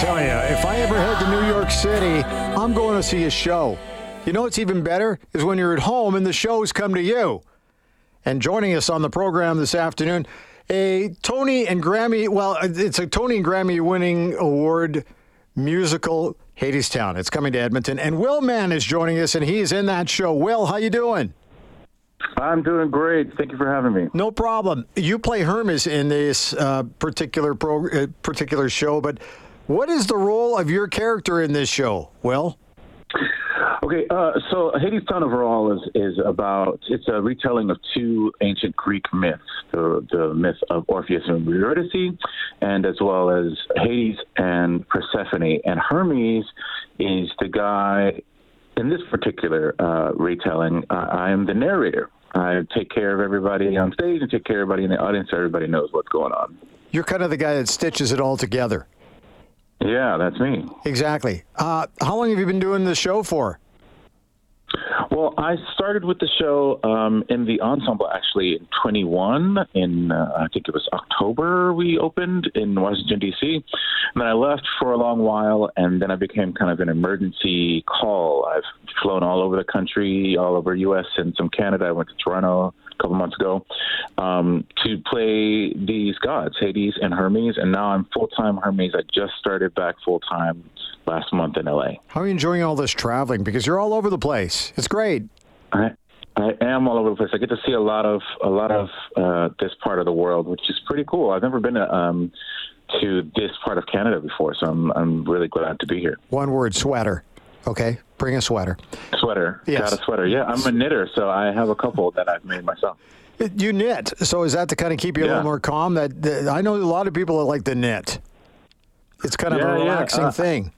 tell you, if I ever head to New York City, I'm going to see a show. You know what's even better is when you're at home and the shows come to you. And joining us on the program this afternoon, a Tony and Grammy, well, it's a Tony and Grammy winning award musical, Hadestown. It's coming to Edmonton. And Will Mann is joining us, and he's in that show. Will, how you doing? I'm doing great. Thank you for having me. No problem. You play Hermes in this uh, particular pro, uh, particular show, but what is the role of your character in this show? Will? Okay, uh, so Hadestown overall is is about it's a retelling of two ancient Greek myths: the the myth of Orpheus and Eurydice, and as well as Hades and Persephone. And Hermes is the guy in this particular uh, retelling. Uh, I am the narrator. I take care of everybody on stage and take care of everybody in the audience. So everybody knows what's going on. You're kind of the guy that stitches it all together. Yeah, that's me. Exactly. Uh, how long have you been doing the show for? Well, I started with the show um, in the ensemble actually in 21. In uh, I think it was October we opened in Washington D.C. And then I left for a long while, and then I became kind of an emergency call. I've flown all over the country, all over U.S. and some Canada. I went to Toronto couple months ago um, to play these gods, Hades and Hermes, and now I'm full time Hermes. I just started back full time last month in LA. How are you enjoying all this traveling? Because you're all over the place. It's great. I, I am all over the place. I get to see a lot of a lot of uh, this part of the world, which is pretty cool. I've never been to, um, to this part of Canada before, so I'm I'm really glad to be here. One word: sweater. Okay, bring a sweater. Sweater. Yes. Got a sweater. Yeah, I'm a knitter, so I have a couple that I've made myself. You knit, so is that to kind of keep you a little more calm? That, that I know a lot of people that like to knit. It's kind of Yeah, a yeah, relaxing uh, thing.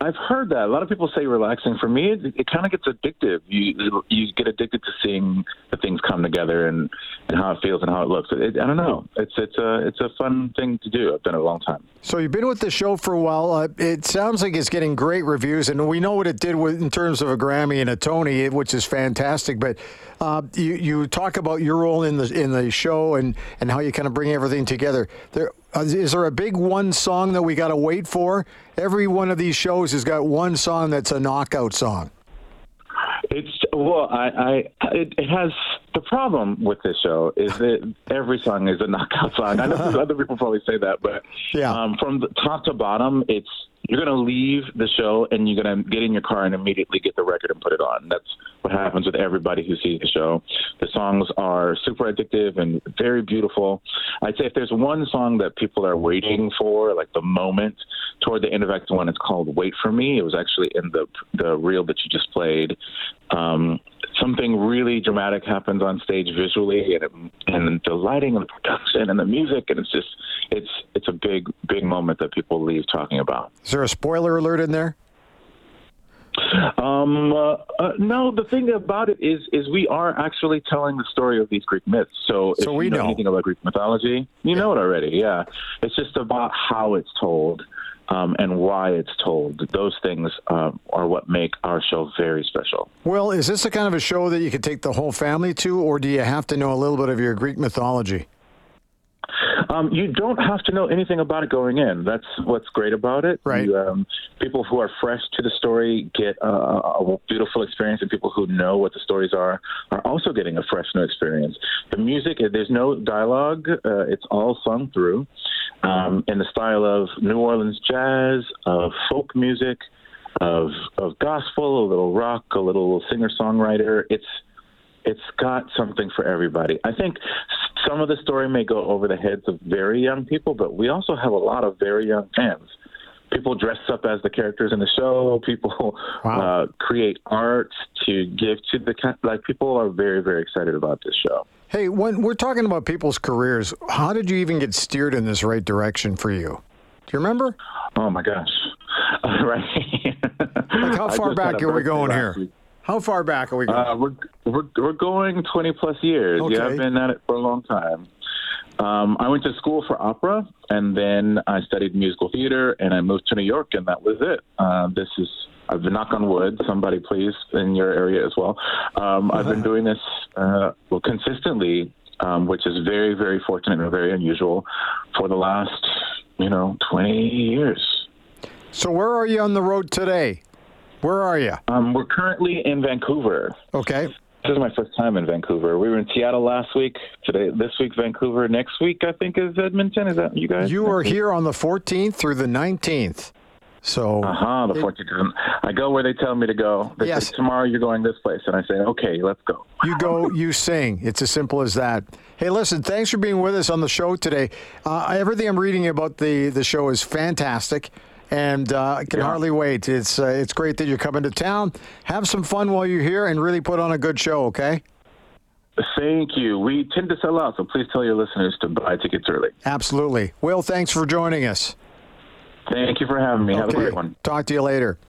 I've heard that. A lot of people say relaxing. For me, it, it kind of gets addictive. You you get addicted to seeing the things come together and, and how it feels and how it looks. It, I don't know. It's it's a it's a fun thing to do. I've done it a long time. So you've been with the show for a while. Uh, it sounds like it's getting great reviews, and we know what it did with, in terms of a Grammy and a Tony, which is fantastic. But uh, you you talk about your role in the in the show and, and how you kind of bring everything together. There Uh, is there a big one song that we got to wait for? Every one of these shows has got one song that's a knockout song. It's well, I, I it, it has the problem with this show is that every song is a knockout song. I know other people probably say that, but Yeah. um, from the top to bottom, it's you're gonna leave the show and you're gonna get in your car and immediately get the record and put it on. That's what happens with everybody who sees the show. The songs are super addictive and very beautiful. I'd say if there's one song that people are waiting for, like the moment toward the end of Act One, it's called "Wait for Me." It was actually in the the reel that you just played. Um, something really dramatic happens on stage visually, and it, and the lighting and the production and the music, and it's just it's it's a big big moment that people leave talking about. Is there a spoiler alert in there? Um, uh, uh, no, the thing about it is, is we are actually telling the story of these Greek myths. So, if So you know, know. anything about Greek mythology, you know it already. Yeah, it's just about how it's told um, and why it's told. Those things uh, are what make our show very special. Well, is this the kind of a show that you could take the whole family to, or do you have to know a little bit of your Greek mythology? Um, you don't have to know anything about it going in. That's what's great about it. Right. You, um, people who are fresh to the story get uh, a beautiful experience, and people who know what the stories are are also getting a fresh new experience. The music, uh, there's no dialogue. Uh, it's all sung through um, in the style of New Orleans jazz, of folk music, of of gospel, a little rock, a little singer songwriter. It's it's got something for everybody. I think some of the story may go over the heads of very young people, but we also have a lot of very young fans. People dress up as the characters in the show. People Wow. uh, create art to give to the like. People are very very excited about this show. Hey, when we're talking about people's careers, how did you even get steered in this right direction for you? Do you remember? Oh my gosh! right. Like, how far back are we going here? week. How far back are we going? Uh, we're, we're going twenty plus years. Okay. Yeah, I've been at it for a long time. Um, I went to school for opera, and then I studied musical theater, and I moved to New York, and that was it. Uh, this is I've been knock on wood. Somebody please in your area as well. Um, I've been doing this uh, well consistently, um, which is very very fortunate and very unusual for the last you know twenty years. So where are you on the road today? Where are you? Um, we're currently in Vancouver. Okay. This is my first time in Vancouver. We were in Seattle last week. Today, this week, Vancouver. Next week, I think is Edmonton. Is that you guys? You are here on the 14th through the 19th. So Uh huh. The 14th. I go where they tell me to go. They Yes. say tomorrow you're going this place, and I say, okay, let's go. you go, you sing. It's as simple as that. Hey, listen, thanks for being with us on the show today. Uh, everything I'm reading about the, the show is fantastic. And uh, I can Yeah. hardly wait. It's uh, it's great that you're coming to town. Have some fun while you're here, and really put on a good show. Okay? Thank you. We tend to sell out, so please tell your listeners to buy tickets early. Absolutely. Will, thanks for joining us. Thank you for having me. Have a great one. Talk to you later.